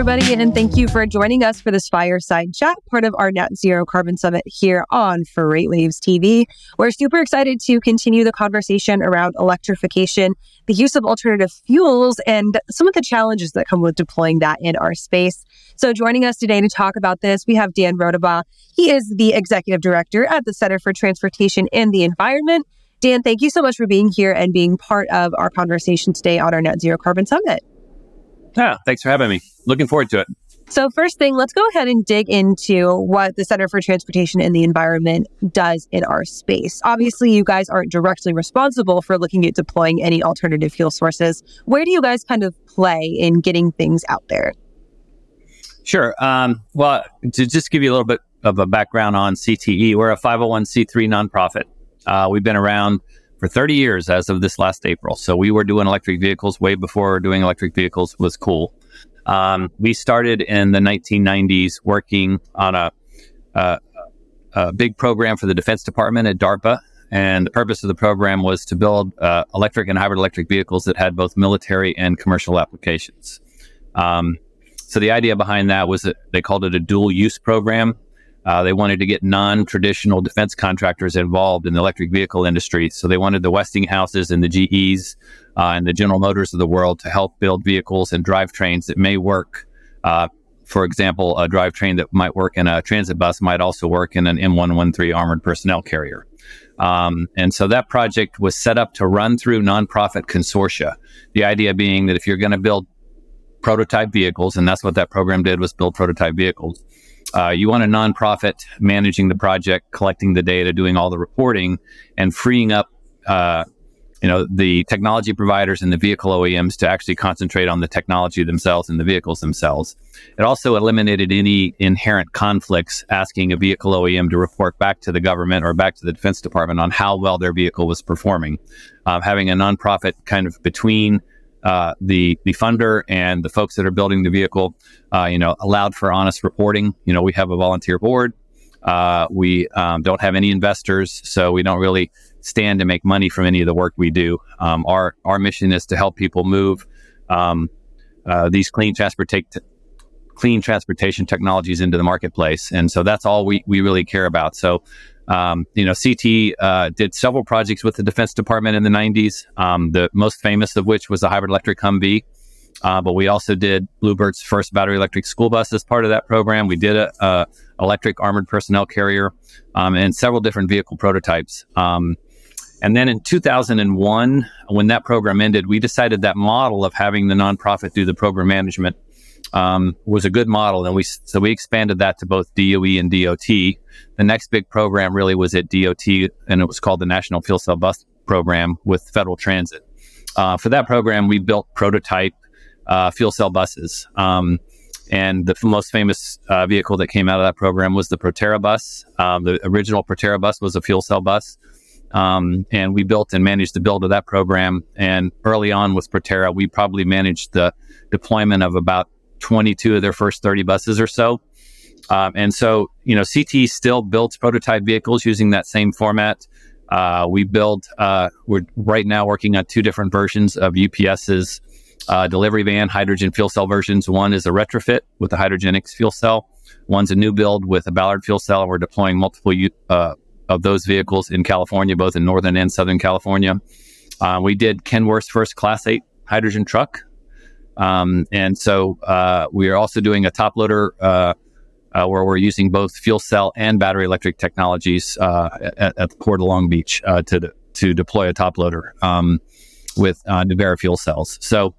everybody, and thank you for joining us for this fireside chat, part of our Net Zero Carbon Summit here on FreightWaves TV. We're super excited to continue the conversation around electrification, the use of alternative fuels, and some of the challenges that come with deploying that in our space. So, joining us today to talk about this, we have Dan Raudebaugh. He is the executive director at the Center for Transportation and the Environment. Dan, thank you so much for being here and being part of our conversation today on our Net Zero Carbon Summit. Yeah, thanks for having me. Looking forward to it. So, first thing, let's go ahead and dig into what the Center for Transportation and the Environment does in our space. Obviously, you guys aren't directly responsible for looking at deploying any alternative fuel sources. Where do you guys kind of play in getting things out there? Sure. Um, well, to just give you a little bit of a background on CTE, we're a 501c3 nonprofit. Uh, we've been around for 30 years as of this last April. So we were doing electric vehicles way before doing electric vehicles was cool. Um, we started in the 1990s working on a, a, a, big program for the Defense Department at DARPA. And the purpose of the program was to build uh, electric and hybrid electric vehicles that had both military and commercial applications. Um, so the idea behind that was that they called it a dual use program. Uh, they wanted to get non-traditional defense contractors involved in the electric vehicle industry. So they wanted the Westinghouses and the GEs uh, and the General Motors of the world to help build vehicles and drivetrains that may work. Uh, for example, a drivetrain that might work in a transit bus might also work in an M113 armored personnel carrier. Um, and so that project was set up to run through nonprofit consortia. The idea being that if you're going to build prototype vehicles, and that's what that program did was build prototype vehicles, uh, you want a nonprofit managing the project, collecting the data, doing all the reporting, and freeing up, uh, you know, the technology providers and the vehicle OEMs to actually concentrate on the technology themselves and the vehicles themselves. It also eliminated any inherent conflicts, asking a vehicle OEM to report back to the government or back to the Defense Department on how well their vehicle was performing. Um, having a nonprofit kind of between uh, the the funder and the folks that are building the vehicle, uh, you know, allowed for honest reporting. You know, we have a volunteer board. Uh, we um, don't have any investors, so we don't really stand to make money from any of the work we do. Um, our our mission is to help people move um, uh, these clean transportation clean transportation technologies into the marketplace, and so that's all we we really care about. So um, you know, CT uh, did several projects with the Defense Department in the 90s, um, the most famous of which was the hybrid electric Humvee. Uh, but we also did Blue Bird's first battery electric school bus as part of that program. We did a, a electric armored personnel carrier um, and several different vehicle prototypes. Um, and then in 2001, when that program ended, we decided that model of having the nonprofit do the program management um, was a good model, and we so we expanded that to both DOE and DOT. The next big program really was at DOT, and it was called the National Fuel Cell Bus Program with Federal Transit. Uh, for that program, we built prototype uh, fuel cell buses. Um, and the most famous uh, vehicle that came out of that program was the Proterra bus. Um, the original Proterra bus was a fuel cell bus. Um, and we built and managed the build of that program. And early on with Proterra, we probably managed the deployment of about 22 of their first 30 buses or so. Um, and so, you know, CT still builds prototype vehicles using that same format. Uh, we build, uh, we're right now working on two different versions of UPS's uh, delivery van hydrogen fuel cell versions. One is a retrofit with a Hydrogenics fuel cell. One's a new build with a Ballard fuel cell. We're deploying multiple uh, of those vehicles in California, both in Northern and Southern California. Uh, we did Kenworth's first Class 8 hydrogen truck um, and so uh, we are also doing a top loader uh, uh, where we're using both fuel cell and battery electric technologies uh, at, at, the Port of Long Beach uh, to to deploy a top loader um, with uh, Nuvera fuel cells. So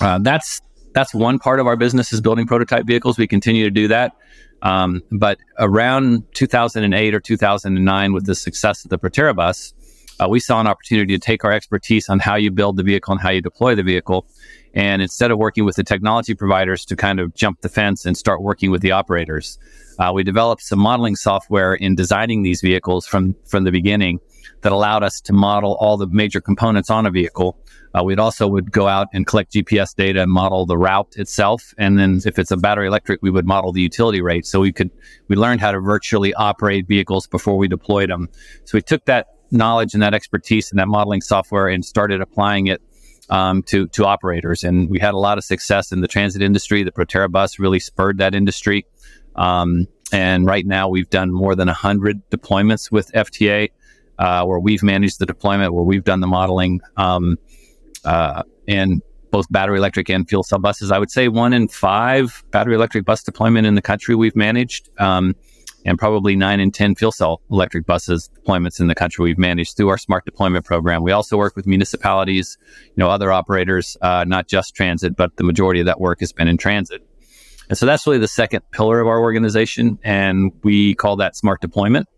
that's that's one part of our business is building prototype vehicles. We continue to do that. Um, but around 2008 or 2009, with the success of the Proterra bus, we saw an opportunity to take our expertise on how you build the vehicle and how you deploy the vehicle and instead of working with the technology providers to kind of jump the fence and start working with the operators, uh, we developed some modeling software in designing these vehicles from, from the beginning that allowed us to model all the major components on a vehicle. Uh, we'd also would go out and collect GPS data and model the route itself. And then if it's a battery electric, we would model the utility rate. So we could, we learned how to virtually operate vehicles before we deployed them. So we took that knowledge and that expertise and that modeling software and started applying it um, to to operators, and we had a lot of success in the transit industry. The Proterra bus really spurred that industry, um, and right now we've done more than hundred deployments with FTA, uh, where we've managed the deployment, where we've done the modeling, um, uh, and both battery electric and fuel cell buses. I would say one in five battery electric bus deployment in the country we've managed. And probably nine in 10 fuel cell electric buses deployments in the country we've managed through our smart deployment program. We also work with municipalities, you know, other operators, uh, not just transit, but the majority of that work has been in transit. And so that's really the second pillar of our organization. And we call that smart deployment.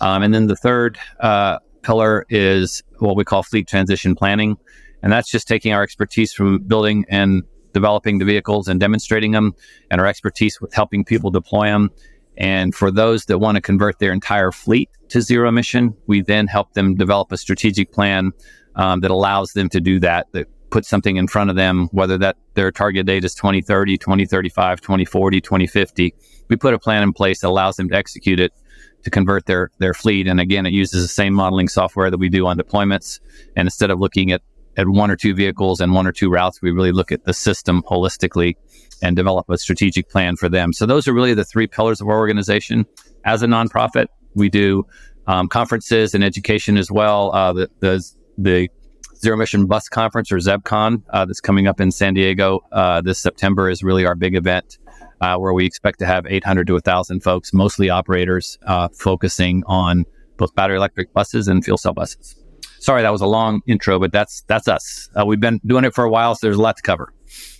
Um, and then the third uh, pillar is what we call fleet transition planning. And that's just taking our expertise from building and developing the vehicles and demonstrating them and our expertise with helping people deploy them and for those that want to convert their entire fleet to zero emission, we then help them develop a strategic plan um, that allows them to do that, that puts something in front of them, whether that their target date is 2030, 2035, 2040, 2050. We put a plan in place that allows them to execute it to convert their, their fleet. And again, it uses the same modeling software that we do on deployments. And instead of looking at, at one or two vehicles and one or two routes, we really look at the system holistically and develop a strategic plan for them. So those are really the three pillars of our organization. As a nonprofit, we do um, conferences and education as well. Uh, the, the, the Zero Emission Bus Conference or ZebCon uh, that's coming up in San Diego uh, this September is really our big event. Uh, where we expect to have 800 to 1,000 folks, mostly operators, uh, focusing on both battery electric buses and fuel cell buses. Sorry, that was a long intro, but that's that's us. Uh, we've been doing it for a while, so there's a lot to cover.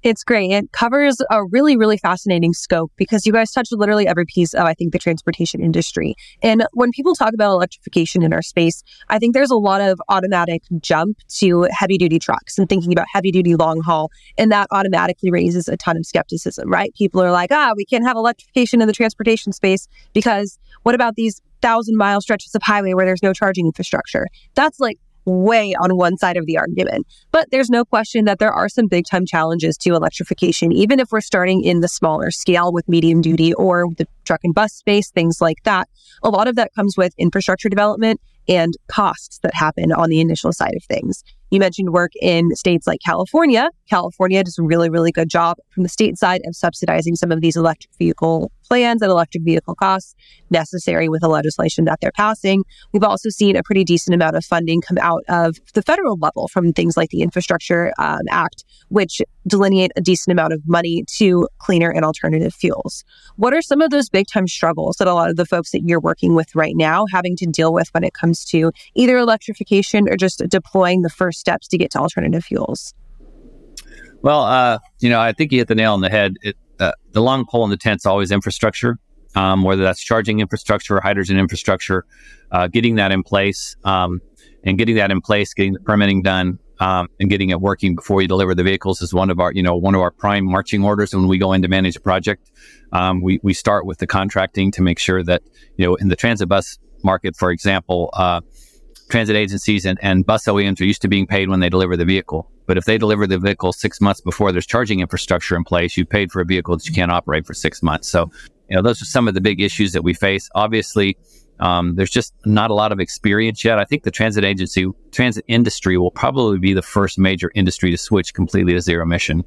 It's great. It covers a really, really fascinating scope because you guys touch literally every piece of, I think, the transportation industry. And when people talk about electrification in our space, I think there's a lot of automatic jump to heavy duty trucks and thinking about heavy duty long haul. And that automatically raises a ton of skepticism, right? People are like, ah, we can't have electrification in the transportation space because what about these thousand mile stretches of highway where there's no charging infrastructure? That's like way on one side of the argument. But there's no question that there are some big time challenges to electrification, even if we're starting in the smaller scale with medium duty or the truck and bus space, things like that. A lot of that comes with infrastructure development and costs that happen on the initial side of things. You mentioned work in states like California. California does a really, really good job from the state side of subsidizing some of these electric vehicle plans and electric vehicle costs necessary with the legislation that they're passing. We've also seen a pretty decent amount of funding come out of the federal level from things like the Infrastructure um, Act, which delineate a decent amount of money to cleaner and alternative fuels. What are some of those big time struggles that a lot of the folks that you're working with right now having to deal with when it comes to either electrification or just deploying the first steps to get to alternative fuels? Well, uh, you know, I think you hit the nail on the head. It, uh, the long pole in the tent is always infrastructure, um, whether that's charging infrastructure or hydrogen infrastructure, uh, getting that in place um, and getting that in place, getting the permitting done. Um, and getting it working before you deliver the vehicles is one of our, you know, one of our prime marching orders when we go in to manage a project. Um, we, we start with the contracting to make sure that, you know, in the transit bus market, for example, uh, transit agencies and, and bus OEMs are used to being paid when they deliver the vehicle. But if they deliver the vehicle six months before there's charging infrastructure in place, you paid for a vehicle that you can't operate for six months. So, you know, those are some of the big issues that we face. Obviously, um, there's just not a lot of experience yet. I think the transit agency, transit industry will probably be the first major industry to switch completely to zero emission.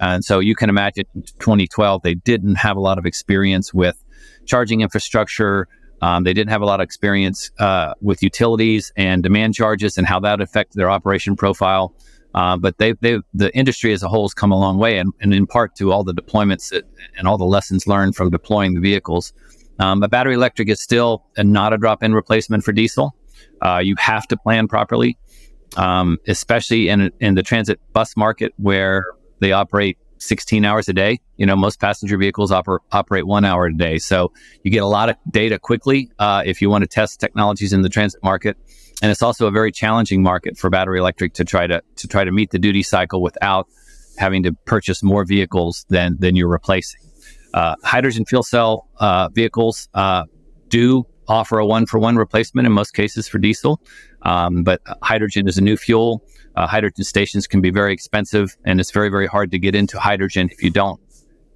And so you can imagine 2012, they didn't have a lot of experience with charging infrastructure, um, they didn't have a lot of experience uh, with utilities and demand charges and how that affected their operation profile. Uh, but they, they, the industry as a whole has come a long way, and, and in part to all the deployments that, and all the lessons learned from deploying the vehicles. Um, but battery electric is still a, not a drop-in replacement for diesel. Uh, you have to plan properly, um, especially in in the transit bus market where they operate 16 hours a day. You know, most passenger vehicles oper- operate one hour a day. So you get a lot of data quickly uh, if you want to test technologies in the transit market. And it's also a very challenging market for battery electric to try to, to try to meet the duty cycle without having to purchase more vehicles than, than you're replacing. Uh, hydrogen fuel cell uh, vehicles uh, do offer a one for one replacement in most cases for diesel. Um, but hydrogen is a new fuel. Uh, hydrogen stations can be very expensive, and it's very, very hard to get into hydrogen if you don't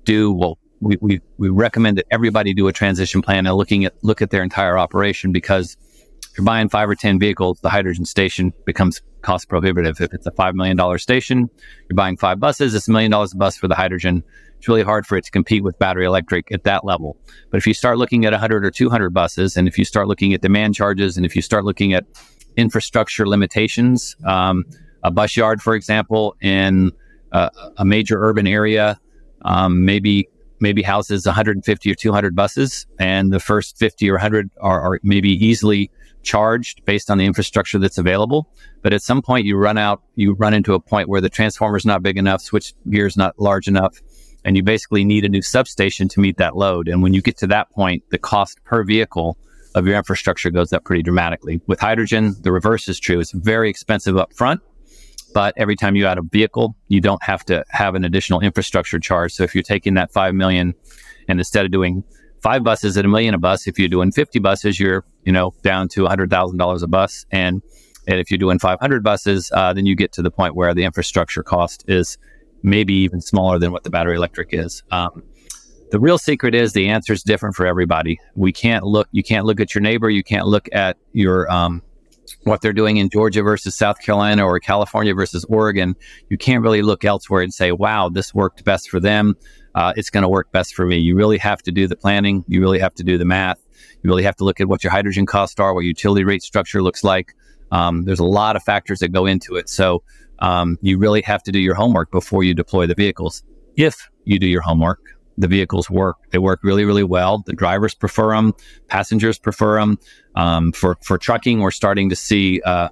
do well. We, we, we recommend that everybody do a transition plan and looking at look at their entire operation because If you're buying five or 10 vehicles, the hydrogen station becomes cost prohibitive. If it's a $5 million station, you're buying five buses, it's a million dollars a bus for the hydrogen. It's really hard for it to compete with battery electric at that level. But if you start looking at 100 or 200 buses, and if you start looking at demand charges, and if you start looking at infrastructure limitations, um, a bus yard, for example, in uh, a major urban area, um, maybe maybe houses 150 or 200 buses, and the first 50 or 100 are, are maybe easily charged based on the infrastructure that's available. But at some point, you run out, you run into a point where the transformer is not big enough, switch gears not large enough, and you basically need a new substation to meet that load. And when you get to that point, the cost per vehicle of your infrastructure goes up pretty dramatically. With hydrogen, the reverse is true. It's very expensive up front, but every time you add a vehicle, you don't have to have an additional infrastructure charge. So if you're taking that 5 million and instead of doing five buses at a million a bus. If you're doing 50 buses, you're, you know, down to $100,000 a bus. And, and if you're doing 500 buses, uh, then you get to the point where the infrastructure cost is maybe even smaller than what the battery electric is. Um, the real secret is the answer is different for everybody. We can't look, you can't look at your neighbor. You can't look at your, um, what they're doing in Georgia versus South Carolina or California versus Oregon. You can't really look elsewhere and say, wow, this worked best for them uh, it's going to work best for me. You really have to do the planning. You really have to do the math. You really have to look at what your hydrogen costs are, what utility rate structure looks like. Um, there's a lot of factors that go into it. So um, you really have to do your homework before you deploy the vehicles. If you do your homework, the vehicles work. They work really, really well. The drivers prefer them. Passengers prefer them. Um, for for trucking, we're starting to see uh,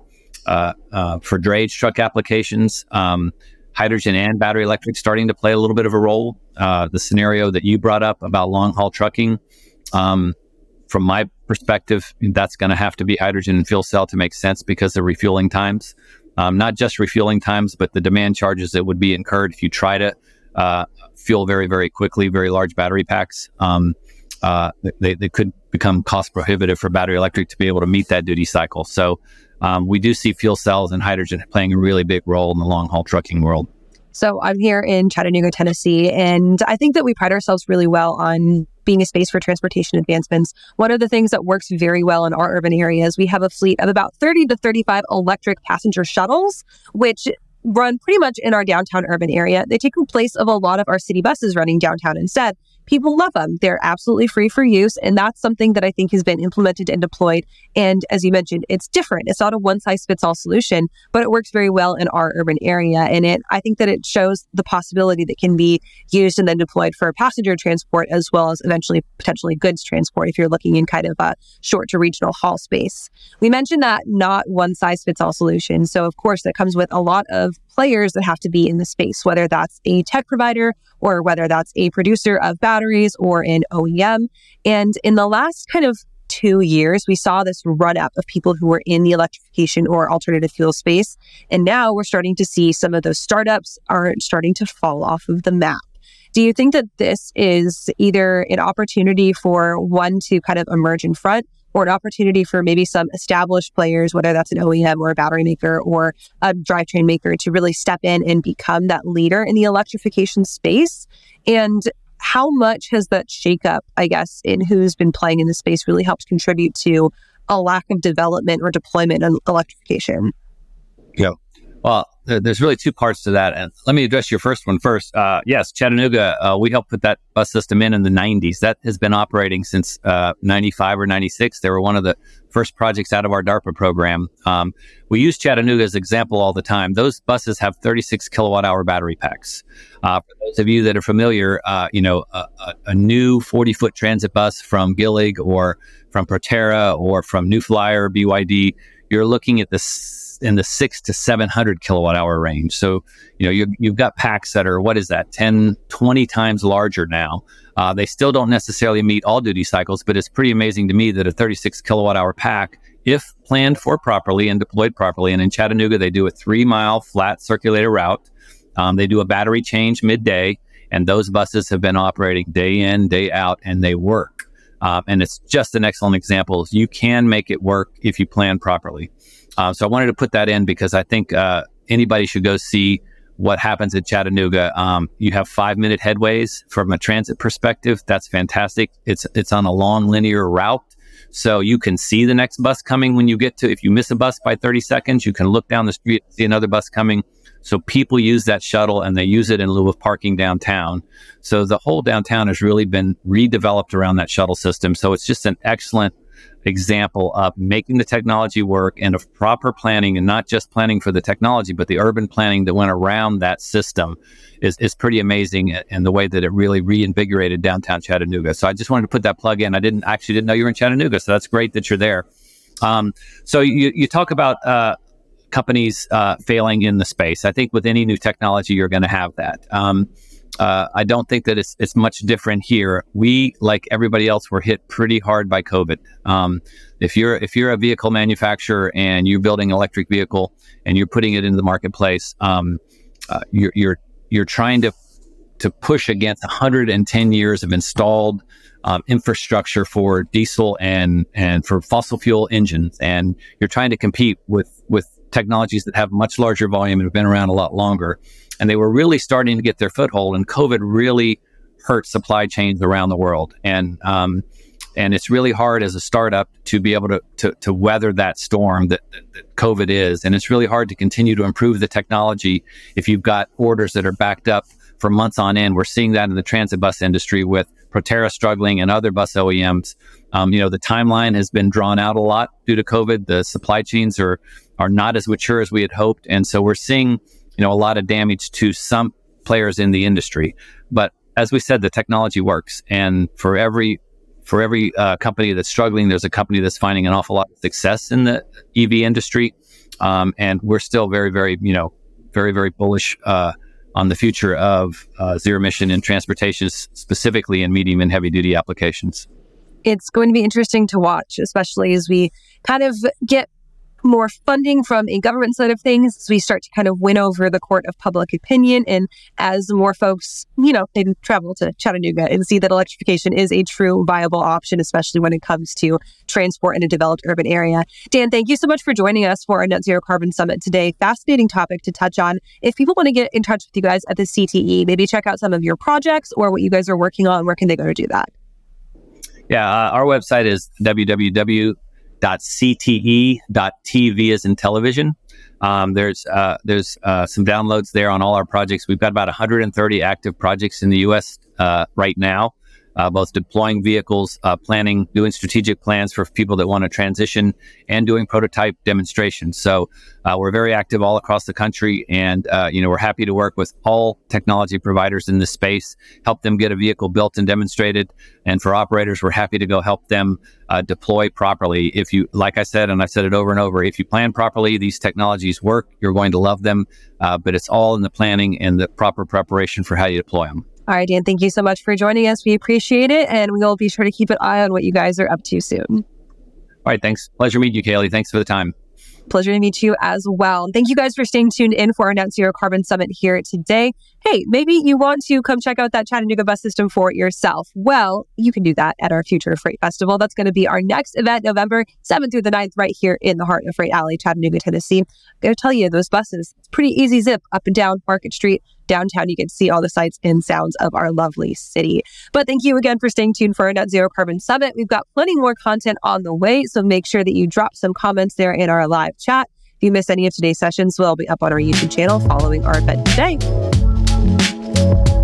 uh, uh, for drayage truck applications. Um, hydrogen and battery electric starting to play a little bit of a role. Uh, the scenario that you brought up about long haul trucking, um, from my perspective, that's going to have to be hydrogen and fuel cell to make sense because of refueling times. Um, not just refueling times, but the demand charges that would be incurred if you try to uh, fuel very, very quickly, very large battery packs. Um, uh, they, they could become cost prohibitive for battery electric to be able to meet that duty cycle. So um, we do see fuel cells and hydrogen playing a really big role in the long haul trucking world. So I'm here in Chattanooga, Tennessee, and I think that we pride ourselves really well on being a space for transportation advancements. One of the things that works very well in our urban areas, we have a fleet of about 30 to 35 electric passenger shuttles, which run pretty much in our downtown urban area. They take the place of a lot of our city buses running downtown instead people love them. They're absolutely free for use. And that's something that I think has been implemented and deployed. And as you mentioned, it's different. It's not a one size fits all solution, but it works very well in our urban area. And it, I think that it shows the possibility that can be used and then deployed for passenger transport as well as eventually potentially goods transport if you're looking in kind of a short to regional haul space. We mentioned that not one size fits all solution. So of course that comes with a lot of players that have to be in the space, whether that's a tech provider or whether that's a producer of batteries or in OEM. And in the last kind of two years, we saw this run up of people who were in the electrification or alternative fuel space. And now we're starting to see some of those startups are starting to fall off of the map. Do you think that this is either an opportunity for one to kind of emerge in front or an opportunity for maybe some established players, whether that's an OEM or a battery maker or a drivetrain maker, to really step in and become that leader in the electrification space? And how much has that shakeup, I guess, in who's been playing in the space really helped contribute to a lack of development or deployment in electrification? Yeah. Well, there's really two parts to that. And let me address your first one first. Uh, yes, Chattanooga, uh, we helped put that bus system in in the 90s. That has been operating since uh, 95 or 96. They were one of the first projects out of our DARPA program. Um, we use Chattanooga as example all the time. Those buses have 36 kilowatt hour battery packs. Uh, for those of you that are familiar, uh, you know, a, a, new 40 foot transit bus from Gillig or from Proterra or from New Flyer, BYD, you're looking at this in the six to 700 kilowatt hour range. So, you know, you, you've got packs that are, what is that, 10, 20 times larger now. Uh, they still don't necessarily meet all duty cycles, but it's pretty amazing to me that a 36 kilowatt hour pack, if planned for properly and deployed properly, and in Chattanooga, they do a three mile flat circulator route. Um, they do a battery change midday, and those buses have been operating day in, day out, and they work. Uh, and it's just an excellent example. You can make it work if you plan properly. Uh, so I wanted to put that in because I think uh, anybody should go see what happens at Chattanooga. Um, you have five minute headways from a transit perspective. That's fantastic. It's it's on a long linear route. So you can see the next bus coming when you get to, if you miss a bus by 30 seconds, you can look down the street, see another bus coming. So people use that shuttle and they use it in lieu of parking downtown. So the whole downtown has really been redeveloped around that shuttle system. So it's just an excellent example of making the technology work and of proper planning and not just planning for the technology, but the urban planning that went around that system is, is pretty amazing and the way that it really reinvigorated downtown Chattanooga. So I just wanted to put that plug in. I didn't actually didn't know you were in Chattanooga. So that's great that you're there. Um, so you, you talk about, uh, companies uh, failing in the space. I think with any new technology, you're going to have that. Um, uh, I don't think that it's, it's much different here. We, like everybody else, were hit pretty hard by COVID. Um, if you're if you're a vehicle manufacturer and you're building an electric vehicle and you're putting it into the marketplace, um, uh, you're, you're you're trying to to push against 110 years of installed um, infrastructure for diesel and and for fossil fuel engines, and you're trying to compete with with technologies that have much larger volume and have been around a lot longer and they were really starting to get their foothold. And COVID really hurt supply chains around the world. And um, and it's really hard as a startup to be able to to, to weather that storm that, that, COVID is. And it's really hard to continue to improve the technology if you've got orders that are backed up for months on end. We're seeing that in the transit bus industry with Proterra struggling and other bus OEMs. Um, you know, the timeline has been drawn out a lot due to COVID. The supply chains are are not as mature as we had hoped, and so we're seeing you know, a lot of damage to some players in the industry. But as we said, the technology works, and for every for every uh, company that's struggling, there's a company that's finding an awful lot of success in the EV industry. Um, and we're still very, very, you know, very, very bullish uh, on the future of uh, zero emission in transportation, specifically in medium and heavy duty applications. It's going to be interesting to watch, especially as we kind of get more funding from a government side of things as we start to kind of win over the court of public opinion and as more folks, you know, maybe travel to Chattanooga and see that electrification is a true viable option, especially when it comes to transport in a developed urban area. Dan, thank you so much for joining us for our Net Zero Carbon Summit today. Fascinating topic to touch on. If people want to get in touch with you guys at the CTE, maybe check out some of your projects or what you guys are working on, where can they go to do that? Yeah, uh, our website is www cte.tv as in television. Um, there's uh, there's uh, some downloads there on all our projects. We've got about 130 active projects in the U.S. Uh, right now uh, both deploying vehicles, uh, planning, doing strategic plans for people that want to transition, and doing prototype demonstrations. So uh, we're very active all across the country, and uh, you know we're happy to work with all technology providers in this space, help them get a vehicle built and demonstrated. And for operators, we're happy to go help them uh, deploy properly. If you, like I said, and I've said it over and over, if you plan properly, these technologies work. You're going to love them, uh, but it's all in the planning and the proper preparation for how you deploy them. All right, Dan, thank you so much for joining us. We appreciate it. And we will be sure to keep an eye on what you guys are up to soon. All right. Thanks. Pleasure meeting you, Kaylee. Thanks for the time. Pleasure to meet you as well. Thank you guys for staying tuned in for our Net Zero Carbon Summit here today. Hey, maybe you want to come check out that Chattanooga bus system for yourself. Well, you can do that at our Future Freight Festival. That's going to be our next event, November 7th through the 9th, right here in the heart of Freight Alley, Chattanooga, Tennessee. I'm going to tell you, those buses, it's pretty easy zip up and down Market Street downtown, you can see all the sights and sounds of our lovely city. But thank you again for staying tuned for our Net Zero Carbon Summit. We've got plenty more content on the way, so make sure that you drop some comments there in our live chat. If you missed any of today's sessions, they'll be up on our YouTube channel following our event today. Thank you.